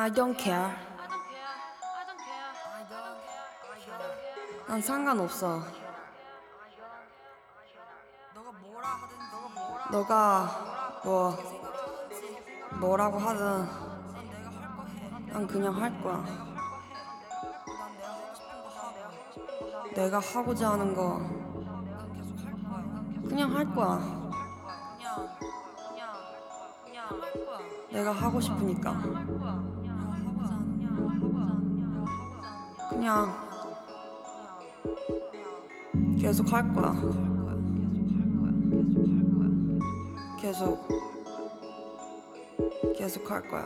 I don't care. 난 상관없어. 너가 뭐 뭐라고 하든 난 그냥 할 거야. 내가 하고자 하는 거 그냥 할 거야. 내가 하고 싶으니까. 그냥 계속 할 거야. 계속 계속 할 거야.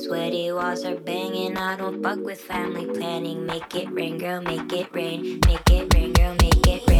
sweaty walls are banging. I don't fuck with family planning. Make it rain, girl, make it rain. Make it rain, girl, make it rain.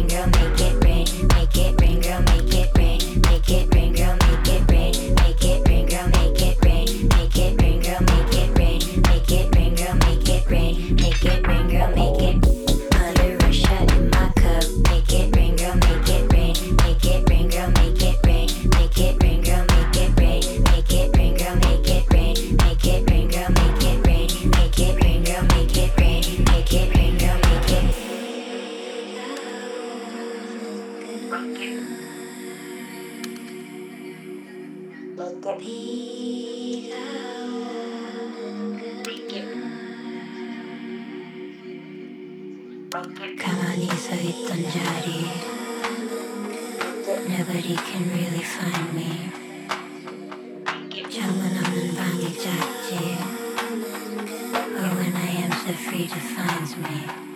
nobody can really find me. Jamanaman Bangi Jack Or when I am so free defines me.